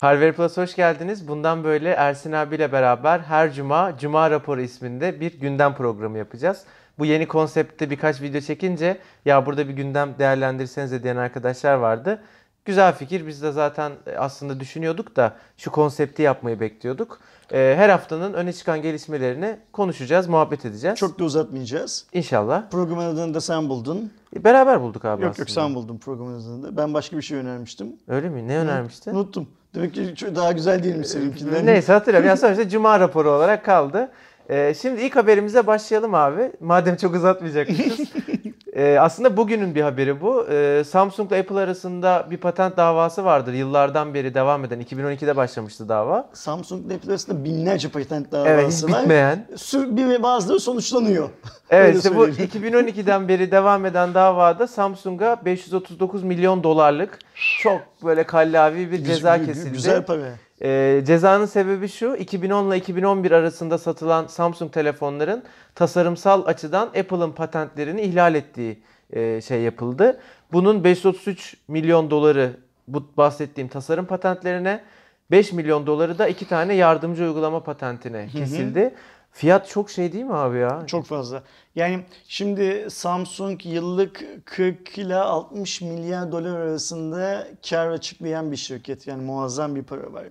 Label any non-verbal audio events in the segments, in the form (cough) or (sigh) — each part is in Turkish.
Harvard Plus hoş geldiniz. Bundan böyle Ersin abiyle beraber her cuma Cuma Raporu isminde bir gündem programı yapacağız. Bu yeni konseptte birkaç video çekince ya burada bir gündem değerlendirsenize diyen arkadaşlar vardı. Güzel fikir. Biz de zaten aslında düşünüyorduk da şu konsepti yapmayı bekliyorduk. Ee, Her haftanın öne çıkan gelişmelerini konuşacağız, muhabbet edeceğiz. Çok da uzatmayacağız. İnşallah. Programın adını da sen buldun. Beraber bulduk abi yok aslında. yok sen buldun programın adını da. Ben başka bir şey önermiştim. Öyle mi? Ne önermiştin? Unuttum. Demek ki daha güzel değilmiş seninkinden. Neyse hatırlıyorum. Yani sonuçta Cuma raporu olarak kaldı. Ee, şimdi ilk haberimize başlayalım abi. Madem çok uzatmayacakmışız. (laughs) Ee, aslında bugünün bir haberi bu. Ee, Samsung ile Apple arasında bir patent davası vardır. Yıllardan beri devam eden. 2012'de başlamıştı dava. Samsung Apple arasında binlerce patent Evet hiç davası var. bitmeyen. Sü- Bir ve bazıları sonuçlanıyor. (laughs) Evet işte bu söyleyeyim. 2012'den beri devam eden davada Samsung'a 539 milyon dolarlık çok böyle kallavi bir ceza kesildi. Güzel para. Ee, cezanın sebebi şu, 2010 ile 2011 arasında satılan Samsung telefonların tasarımsal açıdan Apple'ın patentlerini ihlal ettiği e, şey yapıldı. Bunun 533 milyon doları bu bahsettiğim tasarım patentlerine, 5 milyon doları da iki tane yardımcı uygulama patentine kesildi. Fiyat çok şey değil mi abi ya? Çok fazla. Yani şimdi Samsung yıllık 40 ile 60 milyar dolar arasında kar açıklayan bir şirket. Yani muazzam bir para var.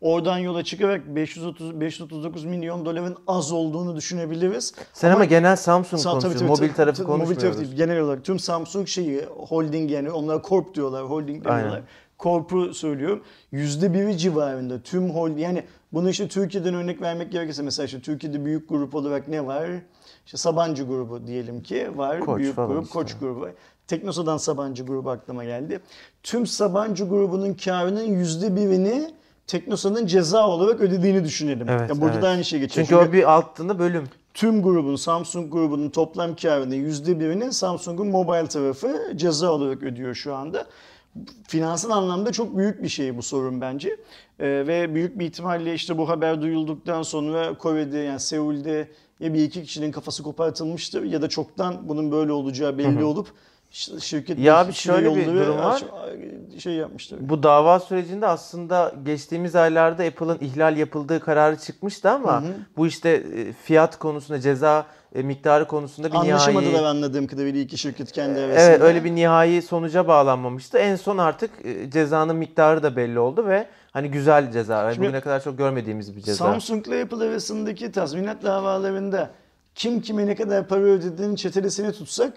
Oradan yola çıkarak 530 539 milyon doların az olduğunu düşünebiliriz. Sen ama, genel Samsung Sa- tabii, konuşuyorsun. tabii, Mobil tarafı tabii, Mobil konuşmuyoruz. tarafı değil. Genel olarak tüm Samsung şeyi holding yani onlara corp diyorlar. Holding demiyorlar. Aynen. Corp'u söylüyorum. Yüzde biri civarında tüm holding yani bunu işte Türkiye'den örnek vermek gerekirse mesela işte Türkiye'de büyük grup olarak ne var? İşte Sabancı grubu diyelim ki var. Koç büyük grup işte. Koç grubu. Teknosa'dan Sabancı grubu aklıma geldi. Tüm Sabancı grubunun karının yüzde birini Teknosa'nın ceza olarak ödediğini düşünelim. Evet, Ya burada evet. da aynı şey geçiyor. Çünkü o bir altında bölüm. tüm grubun, Samsung grubunun toplam karının yüzde birini Samsung'un mobile tarafı ceza olarak ödüyor şu anda. Finansal anlamda çok büyük bir şey bu sorun bence. Ee, ve büyük bir ihtimalle işte bu haber duyulduktan sonra Kore'de yani Seul'de ya bir iki kişinin kafası kopartılmıştır ya da çoktan bunun böyle olacağı belli olup şirket Ya içine şöyle bir durum var. şey yapmıştır. Bu dava sürecinde aslında geçtiğimiz aylarda Apple'ın ihlal yapıldığı kararı çıkmıştı ama bu işte e, fiyat konusunda ceza e, miktarı konusunda bir Anlaşamadılar nihai anladığım kadarıyla iki şirket kendi arasında. Evet öyle bir nihai sonuca bağlanmamıştı. En son artık e, cezanın miktarı da belli oldu ve hani güzel ceza. Yani Şimdi- bugüne kadar çok görmediğimiz bir ceza. Samsung ile Apple arasındaki tazminat davalarında kim kime ne kadar para ödediğinin çetelesini tutsak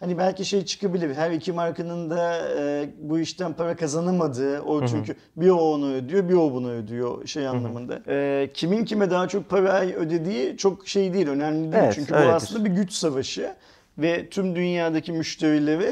hani belki şey çıkabilir. Her iki markanın da e, bu işten para kazanamadığı o çünkü bir o onu ödüyor bir o bunu ödüyor şey anlamında. E, kimin kime daha çok para ödediği çok şey değil önemli değil. Evet, çünkü bu öyledir. aslında bir güç savaşı. Ve tüm dünyadaki müşterileri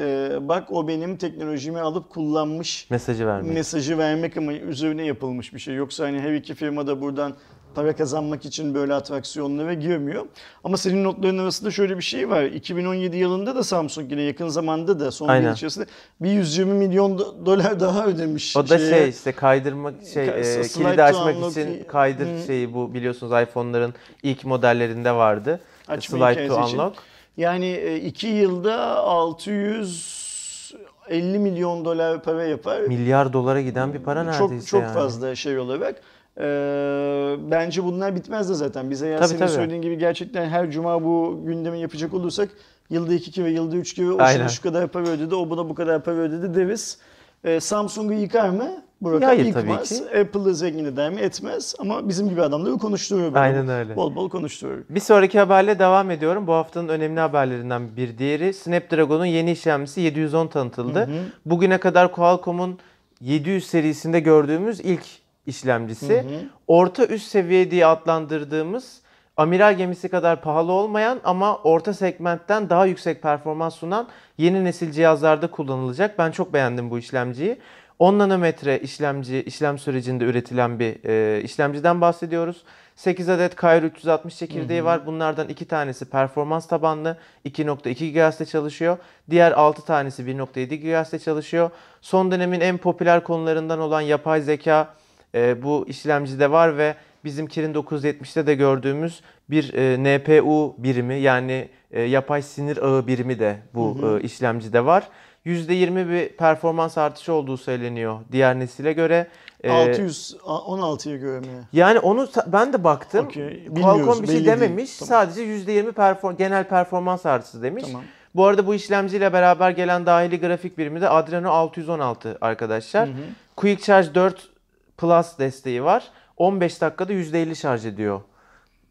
e, bak o benim teknolojimi alıp kullanmış Mesajı vermek. mesajı vermek ama üzerine yapılmış bir şey. Yoksa hani her iki firma da buradan para kazanmak için böyle atraksiyonlara girmiyor. Ama senin notların arasında şöyle bir şey var. 2017 yılında da Samsung yine yakın zamanda da son Aynen. yıl içerisinde bir 120 milyon do- dolar daha ödemiş. O da şeye. şey işte kaydırmak şey Ka- e, kilidi açmak unlock- için kaydır Hı. şeyi bu biliyorsunuz iPhone'ların ilk modellerinde vardı. Açma Slide to hikayesi için. unlock. Yani e, iki yılda 650 milyon dolar para yapar. Milyar dolara giden bir para neredeyse çok çok yani. fazla şey olarak. Ee, bence bunlar bitmez de zaten. Bize Tabii, senin tabii. söylediğin gibi gerçekten her cuma bu gündemi yapacak olursak yılda iki kere, yılda üç kere o Aynen. şu kadar para ödedi, o buna bu kadar para ödedi deriz. Ee, Samsung'u yıkar mı? Bu rakam Hayır, tabii yıkmaz. ki. Apple'ı zengin eder mi? Etmez. Ama bizim gibi adamları konuşturuyor. böyle. Aynen öyle. Bol bol konuşturuyor. Bir sonraki haberle devam ediyorum. Bu haftanın önemli haberlerinden bir diğeri Snapdragon'un yeni işlemcisi 710 tanıtıldı. Bugüne kadar Qualcomm'un 700 serisinde gördüğümüz ilk işlemcisi. Orta üst seviye diye adlandırdığımız amiral gemisi kadar pahalı olmayan ama orta segmentten daha yüksek performans sunan yeni nesil cihazlarda kullanılacak. Ben çok beğendim bu işlemciyi. 10 nanometre işlemci işlem sürecinde üretilen bir e, işlemciden bahsediyoruz. 8 adet Kyro 360 çekirdeği var. Bunlardan 2 tanesi performans tabanlı 2.2 GHz'de çalışıyor. Diğer 6 tanesi 1.7 GHz'de çalışıyor. Son dönemin en popüler konularından olan yapay zeka e, bu işlemcide var ve bizim Kirin 970'te de gördüğümüz bir e, NPU birimi yani e, yapay sinir ağı birimi de bu e, işlemcide var. %20 bir performans artışı olduğu söyleniyor diğer nesile göre. Ee, 616'ya göre mi? Yani onu ben de baktım. Bilmiyoruz, Qualcomm bir şey değil. dememiş. Tamam. Sadece %20 perform genel performans artışı demiş. Tamam. Bu arada bu işlemciyle beraber gelen dahili grafik birimi de Adreno 616 arkadaşlar. Quick Charge 4 Plus desteği var. 15 dakikada %50 şarj ediyor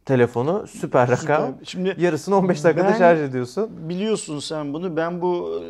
telefonu. Süper rakam. Süper. Şimdi Yarısını 15 dakikada Ben- şarj ediyorsun. biliyorsun sen bunu. Ben bu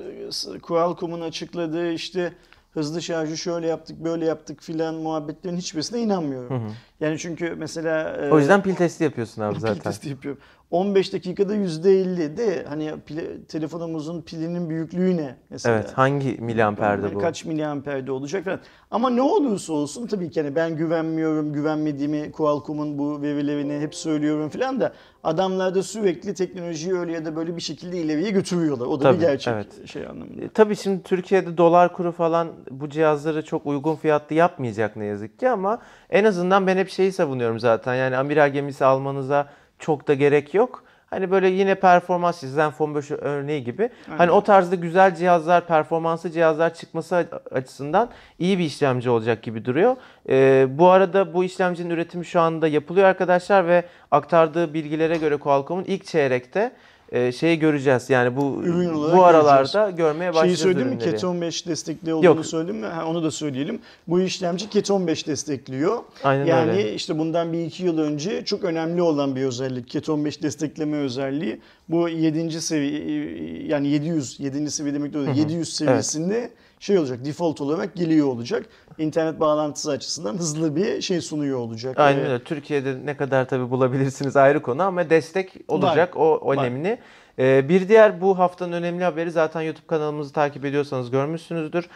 e, Qualcomm'un açıkladığı işte hızlı şarjı şöyle yaptık, böyle yaptık filan muhabbetlerin hiçbirisine inanmıyorum. Yani çünkü mesela e, O yüzden pil testi yapıyorsun abi (laughs) pil zaten. testi yapıyorum. 15 dakikada %50 de hani pil- telefonumuzun pilinin büyüklüğü ne mesela? Evet, hangi miliamperde bu? Kaç miliamperde olacak falan. Ama ne olursa olsun tabii ki hani ben güvenmiyorum, güvenmediğimi Qualcomm'un bu verilerini hep söylüyorum falan da adamlar da sürekli teknolojiyi öyle ya da böyle bir şekilde ileriye götürüyorlar. O da Tabii, bir gerçek evet. şey anlamında. E, Tabii şimdi Türkiye'de dolar kuru falan bu cihazları çok uygun fiyatlı yapmayacak ne yazık ki ama en azından ben hep şeyi savunuyorum zaten. Yani amiral gemisi almanıza çok da gerek yok. Hani böyle yine performans Zenfone 5 örneği gibi. Hani o tarzda güzel cihazlar, performanslı cihazlar çıkması açısından iyi bir işlemci olacak gibi duruyor. Ee, bu arada bu işlemcinin üretimi şu anda yapılıyor arkadaşlar ve aktardığı bilgilere göre Qualcomm'un ilk çeyrekte e, şeyi göreceğiz. Yani bu Ürün bu aralarda görmeye Şeyi başlayacağız söyleyeyim mi? ürünleri. Keton 5 destekli olduğunu Yok. söyledim mi? Ha, onu da söyleyelim. Bu işlemci Keton 5 destekliyor. Aynen yani öyle. işte bundan bir iki yıl önce çok önemli olan bir özellik. Keton 5 destekleme özelliği. Bu 7. seviye yani 700 7. seviye demek de o değil. 700 seviyesinde şey olacak. Default olarak geliyor olacak. İnternet bağlantısı açısından hızlı bir şey sunuyor olacak. Aynen Ee, öyle. Türkiye'de ne kadar tabii bulabilirsiniz ayrı konu ama destek olacak. O Var. önemli. Ee, bir diğer bu haftanın önemli haberi zaten YouTube kanalımızı takip ediyorsanız görmüşsünüzdür.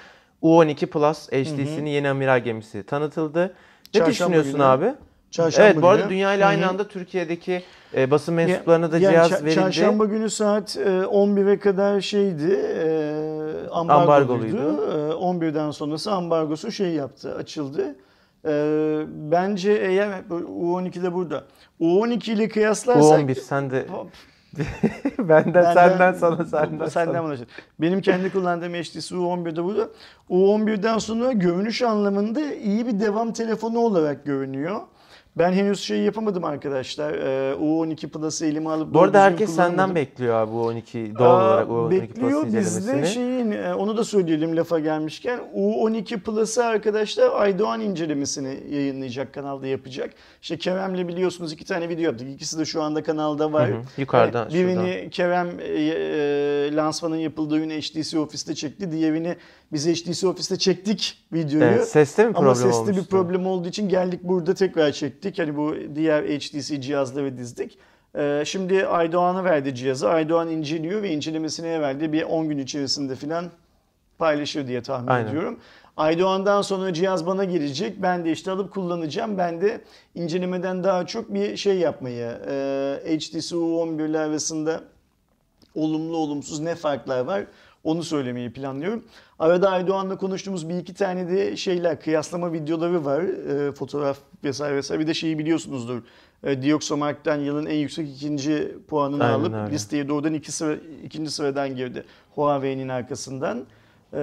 U12 Plus HTC'nin yeni amiral gemisi tanıtıldı. Ne Çarşamba düşünüyorsun günü. abi? Çarşamba evet bu arada günü. dünya ile aynı anda Türkiye'deki e, basın mensuplarına da Yani cihaz ça- verildi. Çarşamba günü saat e, 11'e kadar şeydi, e, ambargoluydu. Ambargoluydu. E, 11'den sonrası ambargosu şey yaptı, açıldı. E, bence eğer bu U12 de burada. U12 ile kıyaslarsak... U11 sen de (laughs) benden, benden- senden sana senden senden bana. Benim kendi kullandığım HTC U11 de burada. U11'den sonra görünüş anlamında iyi bir devam telefonu olarak görünüyor. Ben henüz şey yapamadım arkadaşlar. Ee, U12 Plus'ı elime alıp Bu arada herkes senden bekliyor abi bu 12 doğal Aa, olarak bu 12 Bekliyor bizde şeyin e, onu da söyleyelim lafa gelmişken U12 Plus'ı arkadaşlar Aydoğan incelemesini yayınlayacak kanalda yapacak. İşte Kerem'le biliyorsunuz iki tane video yaptık. İkisi de şu anda kanalda var. Hı hı, yukarıdan, Yani birini Kerem e, e, lansmanın yapıldığı gün HTC Office'te çekti. Diğerini biz HTC Office'te çektik videoyu. Evet, seste mi problem Ama sesli bir olmuştu? problem olduğu için geldik burada tekrar çektik. Hani bu diğer HTC cihazları dizdik. Ee, şimdi Aydoğan'a verdi cihazı. Aydoğan inceliyor ve incelemesine verdi. Bir 10 gün içerisinde falan paylaşır diye tahmin Aynen. ediyorum. Aydoğan'dan sonra cihaz bana gelecek. Ben de işte alıp kullanacağım. Ben de incelemeden daha çok bir şey yapmayı, e, HTC U11 ile arasında olumlu olumsuz ne farklar var onu söylemeyi planlıyorum. Arada Aydoğan'la konuştuğumuz bir iki tane de şeyler, kıyaslama videoları var. E, fotoğraf vesaire vesaire. Bir de şeyi biliyorsunuzdur. E, Dioxomark'tan yılın en yüksek ikinci puanını Aynen alıp öyle. listeye doğrudan iki sıra, ikinci sıradan girdi. Huawei'nin arkasından. E,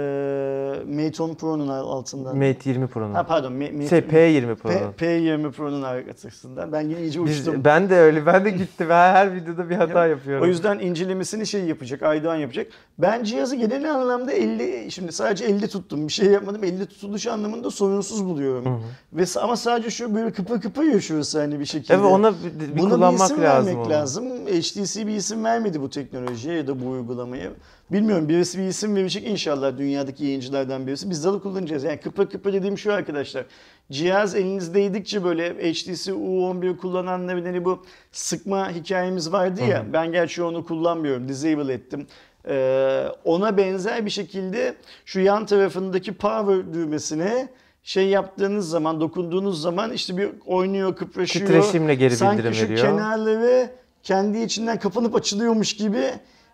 Mate 10 Pro'nun altından. Mate 20 Pro'nun. ha pardon. Ma- Mate, Şey P20 Pro'nun. P, P20 Pro'nun arkasından. Ben yine iyice Biz- uçtum. ben de öyle. Ben de gittim. Ben her videoda bir hata yapıyorum. O yüzden incelemesini şey yapacak, Aydoğan yapacak. Ben cihazı genel anlamda 50, şimdi sadece 50 tuttum. Bir şey yapmadım. 50 tutuluş anlamında sorunsuz buluyorum. Ve sa- ama sadece şu böyle kıpır kıpır yaşıyoruz hani bir şekilde. Evet ona bir, bir Buna kullanmak bir isim lazım. vermek onu. lazım. HTC bir isim vermedi bu teknolojiye ya da bu uygulamaya. Bilmiyorum birisi bir isim verecek inşallah dünyadaki yayıncılardan birisi. Biz de alıp kullanacağız. Yani kıpır kıpır dediğim şu arkadaşlar. Cihaz elinizdeydikçe böyle HTC U11 kullananların hani bu sıkma hikayemiz vardı ya. Ben gerçi onu kullanmıyorum. Disable ettim. Ee, ona benzer bir şekilde şu yan tarafındaki power düğmesine şey yaptığınız zaman, dokunduğunuz zaman işte bir oynuyor, kıpraşıyor. Titreşimle geri Sanki bildirim şu veriyor. kenarları kendi içinden kapanıp açılıyormuş gibi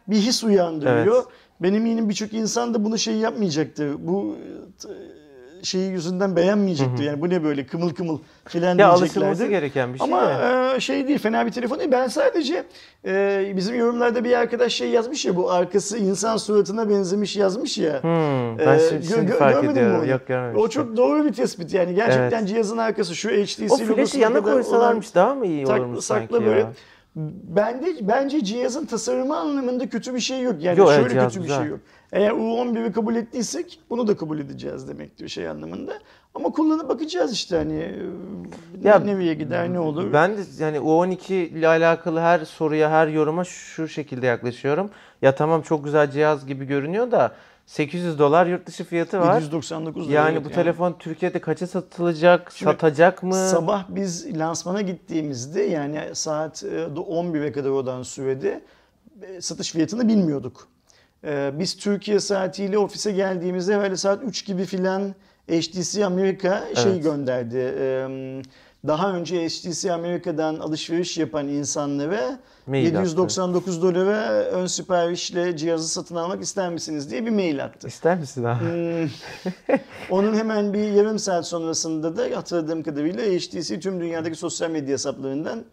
bir his uyandırıyor. Evet. Benim eminim birçok insan da bunu şey yapmayacaktır. Bu e, şeyi yüzünden beğenmeyecektir. Yani bu ne böyle kımıl kımıl filan Ya alışılması diyeceklerdi. gereken bir şey. Ama e, şey değil fena bir telefon değil. Ben sadece e, bizim yorumlarda bir arkadaş şey yazmış ya bu arkası insan suratına benzemiş yazmış ya. Hmm, E, ben şimdi, gö- şimdi fark ediyorum. Yok görmemiştim. O çok doğru bir tespit yani. Gerçekten Evet. cihazın arkası şu HTC o flash'i logosuna yana koysalarmış daha mı iyi Tak- olurmuş sakla sanki böyle. Bende, bence cihazın tasarımı anlamında kötü bir şey yok. Yani Yok, evet, şöyle cihaz kötü bir güzel. şey yok. Eğer U11'i kabul ettiysek bunu da kabul edeceğiz demektir şey anlamında. Ama kullanıp bakacağız işte hani Ya, ya, nereye gider ne olur. Ben de yani U12 ile alakalı her soruya, her yoruma şu şekilde yaklaşıyorum. Ya tamam çok güzel cihaz gibi görünüyor da 800 dolar yurt dışı fiyatı var. 799 lira. Yani evet bu telefon Türkiye'de kaça satılacak, Şimdi satacak mı? Sabah biz lansmana gittiğimizde yani saat e, 11'e kadar olan sürede e, satış fiyatını bilmiyorduk. E, Biz Türkiye saatiyle ofise geldiğimizde böyle saat 3 gibi filan HTC Amerika şey Evet. gönderdi. Daha önce HTC Amerika'dan alışveriş yapan insanlara Mail attı. 799 dolara ön siparişle cihazı satın almak ister misiniz diye bir mail attı. İster misin abi? Hmm. Onun hemen bir yarım saat sonrasında da hatırladığım kadarıyla HTC tüm dünyadaki sosyal medya hesaplarından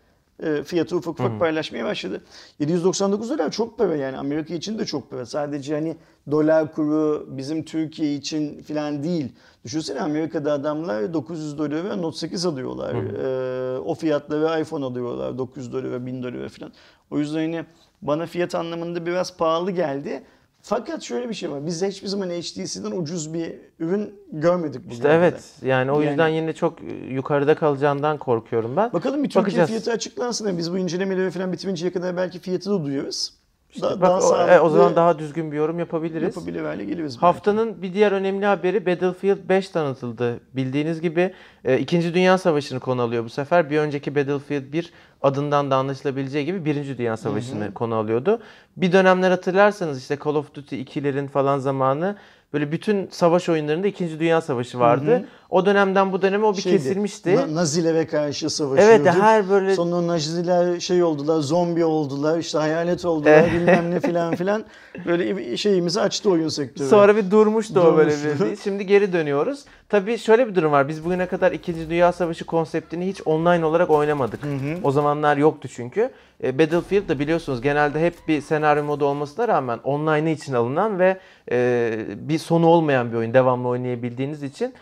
e, fiyatı ufak ufak paylaşmaya başladı. 799 dolar çok para yani Amerika için de çok para. Sadece hani dolar kuru bizim Türkiye için falan değil. Düşünsene Amerika'da adamlar 900 dolara Note 8 alıyorlar. E, o fiyatlara iPhone alıyorlar 900 dolara 1000 dolara falan. O yüzden hani bana fiyat anlamında biraz pahalı geldi. Fakat şöyle bir şey var. Biz hiçbir zaman HTC'den ucuz bir ürün görmedik bugün. İşte evet. Yani o Yani- yüzden yine çok yukarıda kalacağından korkuyorum ben. Bakalım bir Türkiye Bakacağız. fiyatı açıklansın. Yani Biz bu incelemeleri falan bitirinceye kadar belki fiyatı da duyuyoruz. İşte Da- bak, o, sağlıklı e, o zaman daha düzgün bir yorum yapabiliriz. yapabilir hale geliriz. belki. Haftanın bir diğer önemli haberi Battlefield 5 tanıtıldı. Bildiğiniz gibi e, İkinci Dünya Savaşı'nı konu alıyor bu sefer. Bir önceki Battlefield 1 adından da anlaşılabileceği gibi Birinci Dünya Savaşı'nı konu alıyordu. Bir dönemler hatırlarsanız işte Call of Duty 2'lerin falan zamanı böyle bütün savaş oyunlarında İkinci Dünya Savaşı vardı. O dönemden bu döneme o bir Şeydi, kesilmişti. Na- Nazilere karşı savaşıyorduk. Evet her böyle Sonra Naziler şey oldular, zombi oldular, işte hayalet oldular, bilmem ne (laughs) filan filan. Böyle şeyimizi açtı oyun sektörü. Sonra bir durmuştu o böyle Durmuştu. bir. Şimdi geri dönüyoruz. Tabii şöyle bir durum var. Biz bugüne kadar 2. Dünya Savaşı konseptini hiç online olarak oynamadık. O zamanlar yoktu çünkü. E, Battlefield da biliyorsunuz genelde hep bir senaryo modu olmasına rağmen online için alınan ve e, bir sonu olmayan bir oyun. Devamlı oynayabildiğiniz için.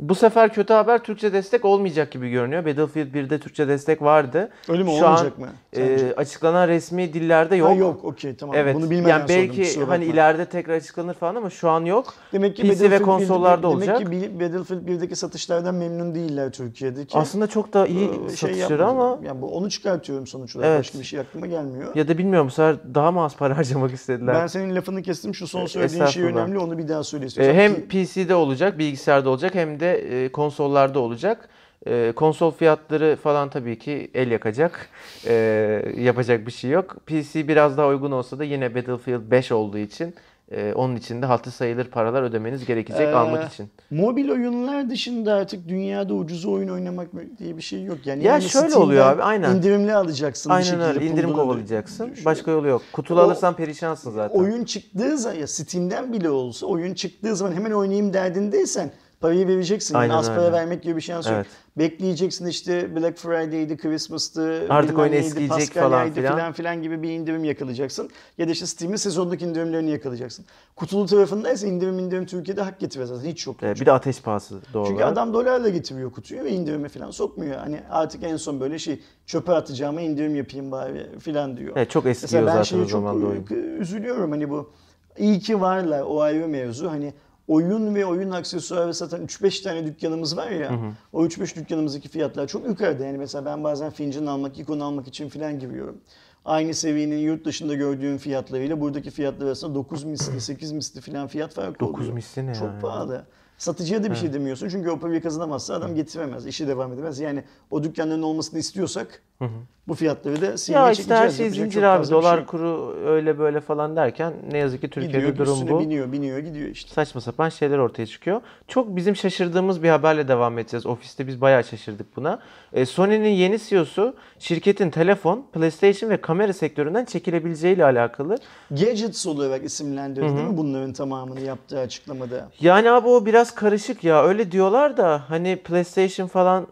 Bu sefer kötü haber Türkçe destek olmayacak gibi görünüyor. Battlefield 1'de Türkçe destek vardı. Öyle mi Şu olmayacak an, mı? e, açıklanan resmi dillerde yok. Ha, yok okey tamam. Evet. Bunu bilmeden yani sordum, belki kusura hani ileride tekrar açıklanır falan ama şu an yok. Demek ki PC ve Battlefield konsollarda 1'de olacak. Demek ki Battlefield 1'deki satışlardan memnun değiller Türkiye'deki. Aslında çok da iyi Ee, satışları yapmadım. ama yani bu, onu çıkartıyorum sonuç olarak. Evet. Başka bir şey aklıma gelmiyor. ya da bilmiyorum bu sefer daha mı az para (laughs) harcamak istediler? Ben senin lafını kestim. Şu son söylediğin şey önemli. Onu bir daha söyle Ee, istiyorsan. hem PC'de olacak, bilgisayarda olacak hem de e, konsollarda olacak. E, konsol fiyatları falan tabii ki el yakacak. E, yapacak bir şey yok. PC biraz daha uygun olsa da yine Battlefield 5 olduğu için e, onun için de hatı sayılır paralar ödemeniz gerekecek Ee, almak için. Mobil oyunlar dışında artık dünyada ucuz oyun oynamak diye bir şey yok. Yani Ya yani şöyle oluyor abi, aynen. indirimli alacaksın Aynen öyle. indirim kovalayacaksın. Başka yolu yok. Kutulu O- alırsan perişansın zaten. Oyun çıktığı zaman ya Steam'den bile olsa oyun çıktığı zaman hemen oynayayım derdindeysen parayı vereceksin. Yani Aynen az para öyle. vermek gibi bir yok. Evet. Bekleyeceksin işte Black Friday'di, Christmas'tı, Artık oyun eskiyecek falan filan. filan filan gibi bir indirim yakalayacaksın. Ya da işte Steam'in sezonluk indirimlerini yakalayacaksın. Kutulu tarafındaysa indirim indirim Türkiye'de hak getiriyor zaten. Hiç yok. E, bir de ateş pahası doğal Çünkü adam dolarla getiriyor kutuyu ve indirime falan sokmuyor. Hani artık en son böyle şey çöpe atacağıma indirim yapayım bari filan diyor. Evet, çok eskiyor Mesela ben zaten o çok zaman da oyun. üzülüyorum hani bu iyi ki varlar o ayrı mevzu. Hani oyun ve oyun aksesuarı satan 3-5 tane dükkanımız var ya. O 3-5 dükkanımızdaki fiyatlar çok yukarıda. Yani mesela ben bazen fincan almak, ikon almak için filan giriyorum. Aynı seviyenin yurt dışında gördüğüm fiyatlarıyla buradaki fiyatlar arasında 9 misli, 8 misli filan fiyat farkı 9 oluyor. misli ne Çok ya? pahalı. Satıcıya da bir şey demiyorsun çünkü o parayı kazanamazsa adam getiremez, işi devam edemez. Yani o dükkanların olmasını istiyorsak bu fiyatları da silmeye Ya işte her çekeceğiz. şey Yapacak zincir çok abi. fazla bir Dolar şey yok. kuru öyle böyle falan derken ne yazık ki Türkiye'de gidiyor, durum üstüne bu. biniyor, biniyor, gidiyor işte. Saçma sapan şeyler ortaya çıkıyor. Çok bizim şaşırdığımız bir haberle devam edeceğiz. Ofiste biz bayağı şaşırdık buna. E, Sony'nin yeni CEO'su şirketin telefon, PlayStation ve kamera sektöründen çekilebileceğiyle alakalı. Gadgets olarak isimlendirdi değil mi bunların tamamını yaptığı açıklamada? Yani abi o biraz biraz karışık ya. Öyle diyorlar da hani PlayStation falan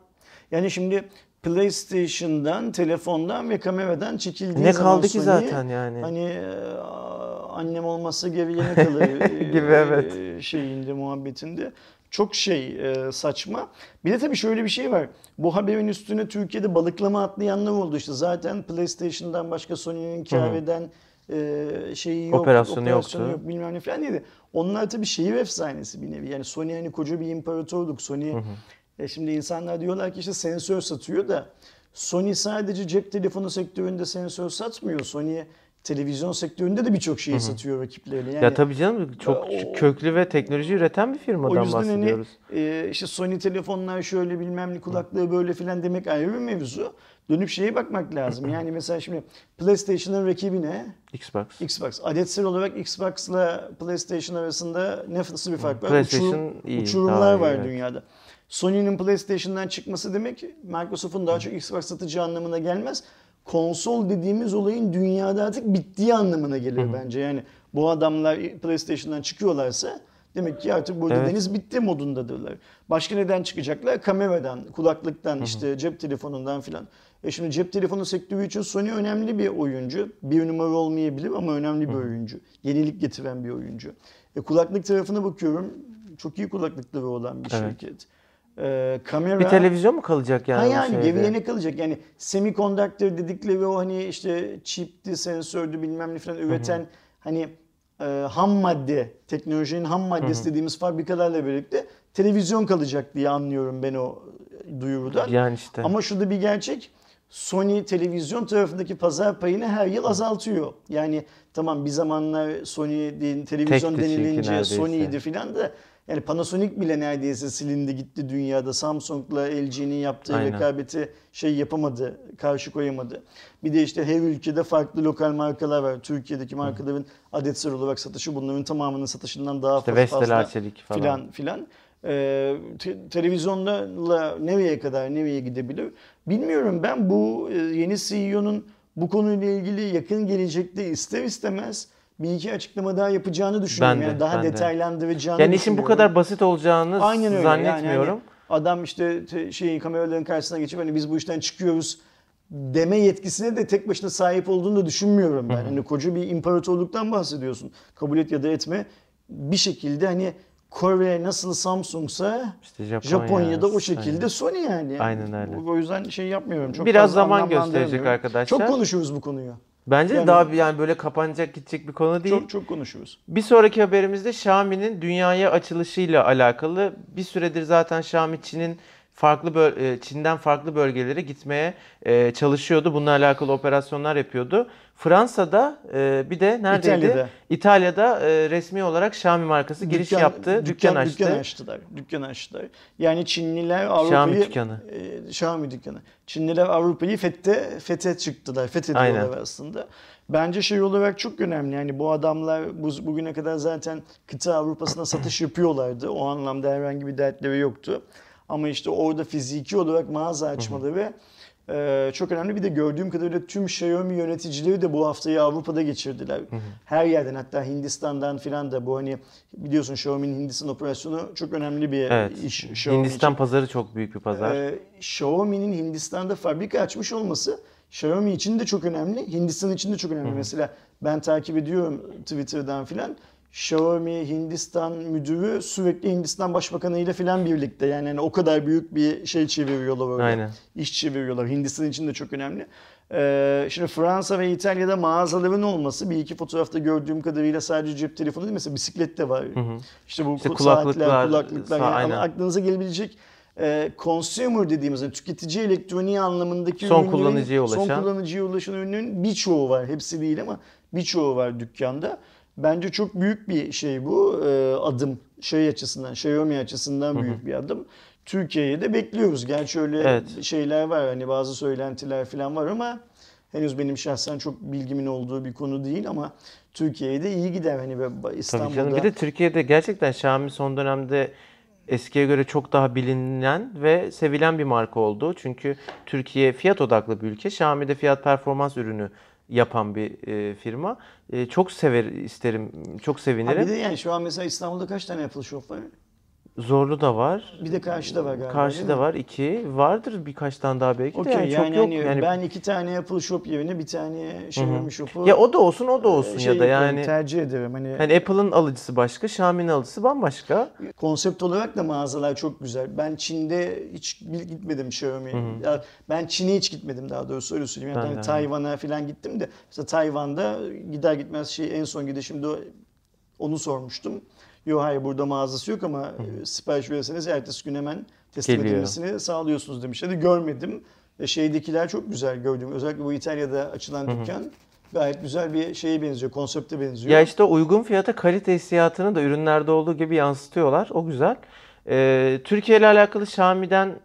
Yani şimdi PlayStation'dan, telefondan ve kameradan çekildiği ne zaman kaldı ki Sony, zaten yani. Hani e, annem olmazsa geriye kalır e, (laughs) Gibi, evet. e, şeyinde muhabbetinde. Çok şey e, saçma. Bir de tabii şöyle bir şey var. Bu haberin üstüne Türkiye'de balıklama atlayanlar oldu işte. Zaten PlayStation'dan başka Sony'nin kar eden e, şeyi yok. Operasyonu yoktu. yok bilmem ne falan dedi. Onlar tabii şehir efsanesi bir nevi. Yani Sony hani koca bir imparatorluk. Sony e şimdi insanlar diyorlar ki işte sensör satıyor da Sony sadece cep telefonu sektöründe sensör satmıyor. Sony televizyon sektöründe de birçok şeyi satıyor rakiplerine. Yani ya tabii canım çok o- köklü ve teknoloji üreten bir o firmadan yüzden hani bahsediyoruz. e, işte Sony telefonlar şöyle bilmem ne kulaklığı böyle filan demek ayrı bir mevzu. Dönüp şeye bakmak lazım. Yani mesela şimdi PlayStation'ın rakibi ne? Xbox. Xbox. Adetsel olarak Xbox'la PlayStation arasında nasıl bir fark var? PlayStation Uçurum- iyi, uçurumlar iyi, var evet. dünyada. Sony'nin PlayStation'dan çıkması demek Microsoft'un daha çok Xbox satıcı anlamına gelmez. Konsol dediğimiz olayın dünyada artık bittiği anlamına geliyor bence. Yani bu adamlar PlayStation'dan çıkıyorlarsa demek ki artık burada Evet. deniz bitti modundadırlar. Başka neden çıkacaklar? Kameradan, kulaklıktan, işte cep telefonundan filan. E şimdi cep telefonu sektörü için Sony önemli bir oyuncu. Bir numara olmayabilir ama önemli bir oyuncu. Yenilik getiren bir oyuncu. E kulaklık tarafına bakıyorum. Çok iyi kulaklıkları olan bir Evet. şirket. E, kamera... Bir televizyon mu kalacak yani? Ha yani geriye ne kalacak? Yani semiconductor dedikleri o hani işte chipti, sensördü bilmem ne falan üreten hani e, ham madde, teknolojinin ham maddesi dediğimiz fabrikalarla birlikte televizyon kalacak diye anlıyorum ben o duyurudan. Yani işte. Ama şurada bir gerçek. Sony televizyon tarafındaki pazar payını her yıl azaltıyor. Yani tamam bir zamanlar Sony televizyon Tekti denilince. Sony'ydi filan da yani Panasonic bile neredeyse silindi gitti dünyada. Samsung'la LG'nin yaptığı Aynen. rekabeti şey yapamadı, karşı koyamadı. Bir de işte her ülkede farklı lokal markalar var. Türkiye'deki markaların adetsel olarak satışı bunların tamamının satışından daha İşte fazla fazla falan. filan filan. Ee, te- televizyonla nereye kadar nereye gidebilir? Bilmiyorum ben bu e, yeni CEO'nun bu konuyla ilgili yakın gelecekte ister istemez bir iki açıklama daha yapacağını düşünüyorum. Ben de, yani daha ben de. detaylandıracağını Yani işin bu kadar basit olacağını Aynen öyle. zannetmiyorum. Yani hani adam işte te- şeyin kameraların karşısına geçip hani biz bu işten çıkıyoruz deme yetkisine de tek başına sahip olduğunu da düşünmüyorum ben. Hani koca bir imparatorluktan bahsediyorsun. Kabul et ya da etme. Bir şekilde hani Kore nasıl Samsung'sa İşte Japonya, Japonya'da o şekilde aynen. Sony yani. Aynen öyle. O- yüzden şey yapmıyorum. Çok Biraz zaman gösterecek arkadaşlar. Çok konuşuyoruz bu konuyu. Bence Yani- daha bir yani böyle kapanacak gidecek bir konu değil. Çok çok konuşuyoruz. Bir sonraki haberimizde Xiaomi'nin dünyaya açılışıyla alakalı. Bir süredir zaten Xiaomi Çin'in farklı e, Çin'den farklı bölgelere gitmeye e, çalışıyordu. Bununla alakalı operasyonlar yapıyordu. Fransa'da e, bir de neredeydi? İtalya'da. İtalya'da e, resmi olarak Xiaomi markası giriş Dükkan- yaptı. Dükkan, açtı. Dükkan açtılar. Dükkan açtılar. Yani Çinliler Avrupa'yı... Xiaomi dükkanı. E, Xiaomi dükkanı. Çinliler Avrupa'yı fethe, fethe çıktılar. Fethediyorlar aslında. Bence şey olarak çok önemli. Yani bu adamlar bu, bugüne kadar zaten kıta Avrupa'sına satış yapıyorlardı. O anlamda herhangi bir dertleri yoktu. Ama işte orada fiziki olarak mağaza açmaları e, çok önemli. Bir de gördüğüm kadarıyla tüm Xiaomi yöneticileri de bu haftayı Avrupa'da geçirdiler. Her yerden hatta Hindistan'dan filan da bu hani biliyorsun Xiaomi'nin Hindistan operasyonu çok önemli bir Evet. iş. Xiaomi Hindistan için. pazarı çok büyük bir pazar. Ee, Xiaomi'nin Hindistan'da fabrika açmış olması Xiaomi için de çok önemli. Hindistan için de çok önemli. Mesela ben takip ediyorum Twitter'dan filan. Xiaomi Hindistan müdürü sürekli Hindistan Başbakanı ile filan birlikte. Yani hani o kadar büyük bir şey çeviriyorlar orada. Aynen. İş çeviriyorlar. Hindistan için de çok önemli. Ee, şimdi Fransa ve İtalya'da mağazaların olması bir iki fotoğrafta gördüğüm kadarıyla sadece cep telefonu değil mesela bisiklet de var. İşte bu İşte ku- kulaklıklar, saatler, kulaklıklar. sa- Yani aynen. aklınıza gelebilecek e, consumer dediğimiz yani tüketici elektroniği anlamındaki Son ürünlerin- kullanıcıya son ulaşan. kullanıcıya ulaşan ürünlerin birçoğu var. Hepsi değil ama birçoğu var dükkanda. Bence çok büyük bir şey bu e, adım şey açısından, Xiaomi açısından büyük bir adım. Türkiye'ye de bekliyoruz. Gerçi öyle Evet. şeyler var hani bazı söylentiler falan var ama henüz benim şahsen çok bilgimin olduğu bir konu değil ama Türkiye'ye de iyi gider hani ve Tabii İstanbul'da. canım. Bir de Türkiye'de gerçekten Xiaomi son dönemde eskiye göre çok daha bilinen ve sevilen bir marka oldu. Çünkü Türkiye fiyat odaklı bir ülke. Xiaomi de fiyat performans ürünü yapan bir e, firma. E, çok sever isterim, çok Ha sevinirim. bir de yani şu an mesela İstanbul'da kaç tane Apple Shop var? Zorlu da var. Bir de karşıda var galiba. Karşıda var iki. Vardır birkaç tane daha belki de. Okey Yani, yani, çok yok. hani Yani ben iki tane Apple Shop yerine bir tane Xiaomi Shop'u ya o da olsun o da olsun şey ya da yani tercih ederim. Hani hani Apple'ın alıcısı başka, Xiaomi'nin alıcısı bambaşka. konsept olarak da mağazalar çok güzel. Ben Çin'de hiç gitmedim Xiaomi. Ya ben Çin'e hiç gitmedim daha doğrusu öyle söyleyeyim. Yani Ben hani de. Tayvan'a falan gittim de mesela Tayvan'da gider gitmez şey en son gidişimde onu sormuştum. Yok hayır burada mağazası yok ama e, sipariş verirseniz ertesi gün hemen teslim Geliyor. edilmesini sağlıyorsunuz demişlerdi. Görmedim. E, şeydekiler çok güzel gördüm. Özellikle bu İtalya'da açılan dükkan gayet güzel bir şeye benziyor, konsepte benziyor. Ya işte uygun fiyata kalite hissiyatını da ürünlerde olduğu gibi yansıtıyorlar. O güzel. Ee, Türkiye ile alakalı Xiaomi'den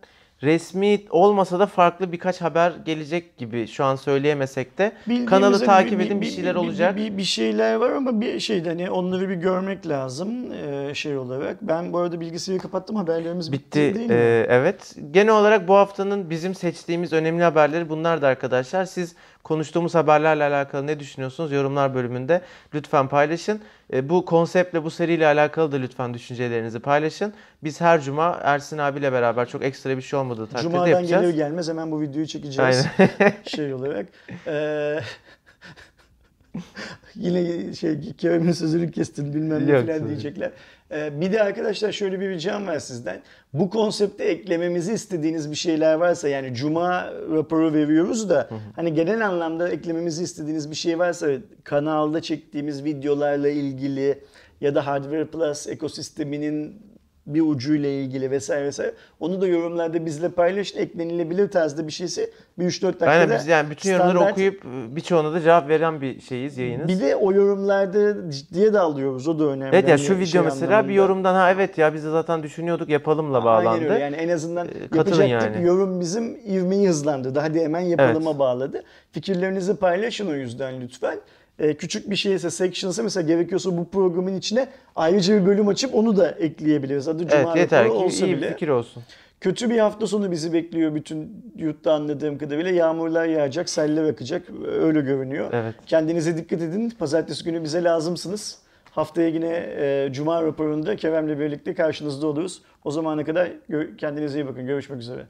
resmi olmasa da farklı birkaç haber gelecek gibi şu an söyleyemesek de. Bildiğimiz Kanalı hani takip edin bir şeyler bir- olacak. Bir, bir şeyler var ama bir şeyde hani onları bir görmek lazım e, şey olarak. Ben bu arada bilgisayarı kapattım haberlerimiz bitti, Bitti. değil mi? Ee, evet. Genel olarak bu haftanın bizim seçtiğimiz önemli haberleri bunlar da arkadaşlar. Siz konuştuğumuz haberlerle alakalı ne düşünüyorsunuz? Yorumlar bölümünde lütfen paylaşın. Ee, bu konseptle, bu seriyle alakalı da lütfen düşüncelerinizi paylaşın. Biz her cuma Ersin abiyle beraber çok ekstra bir şey olmadığı takdirde Cuma'dan yapacağız. gelir gelmez hemen bu videoyu çekeceğiz (laughs) şey olarak. Ee, (laughs) yine şey Kerem'in sözünü kestin bilmem ne falan diyecekler. Ee, bir de arkadaşlar şöyle bir ricam var sizden. Bu konsepte eklememizi istediğiniz bir şeyler varsa yani Cuma raporu veriyoruz da hani genel anlamda eklememizi istediğiniz bir şey varsa kanalda çektiğimiz videolarla ilgili ya da Hardware Plus ekosisteminin bir ucuyla ilgili vesaire vesaire. Onu da yorumlarda bizle paylaşın. Eklenilebilir tarzda bir şeyse bir 3-4 dakikada Aynen biz yani bütün yorumları standart- okuyup birçoğuna da cevap veren bir şeyiz, yayınız. Bir de o yorumlarda ciddiye de alıyoruz. O da önemli. Evet ya Hani şu video şey mesela bir anlamında. yorumdan ha evet ya biz de zaten düşünüyorduk yapalımla bağlandı. Aynen öyle. Yani en azından Ee, yapacaktık yani. yorum bizim ivmeyi hızlandırdı. Hadi hemen yapılıma bağladı. Fikirlerinizi paylaşın o yüzden lütfen. Ee, küçük bir şeyse, section'sa mesela gerekiyorsa bu programın içine ayrıca bir bölüm açıp onu da ekleyebiliriz. Adı Cuma Evet yeter raporu ki olsa iyi bir bile. fikir olsun. Kötü bir hafta sonu bizi bekliyor bütün yurtta anladığım kadarıyla. Yağmurlar yağacak, seller akacak. Öyle görünüyor. Evet. Kendinize dikkat edin. Pazartesi günü bize lazımsınız. Haftaya yine e, Cuma raporunda Kerem'le birlikte karşınızda oluruz. O zamana kadar kendinize iyi bakın. Görüşmek üzere.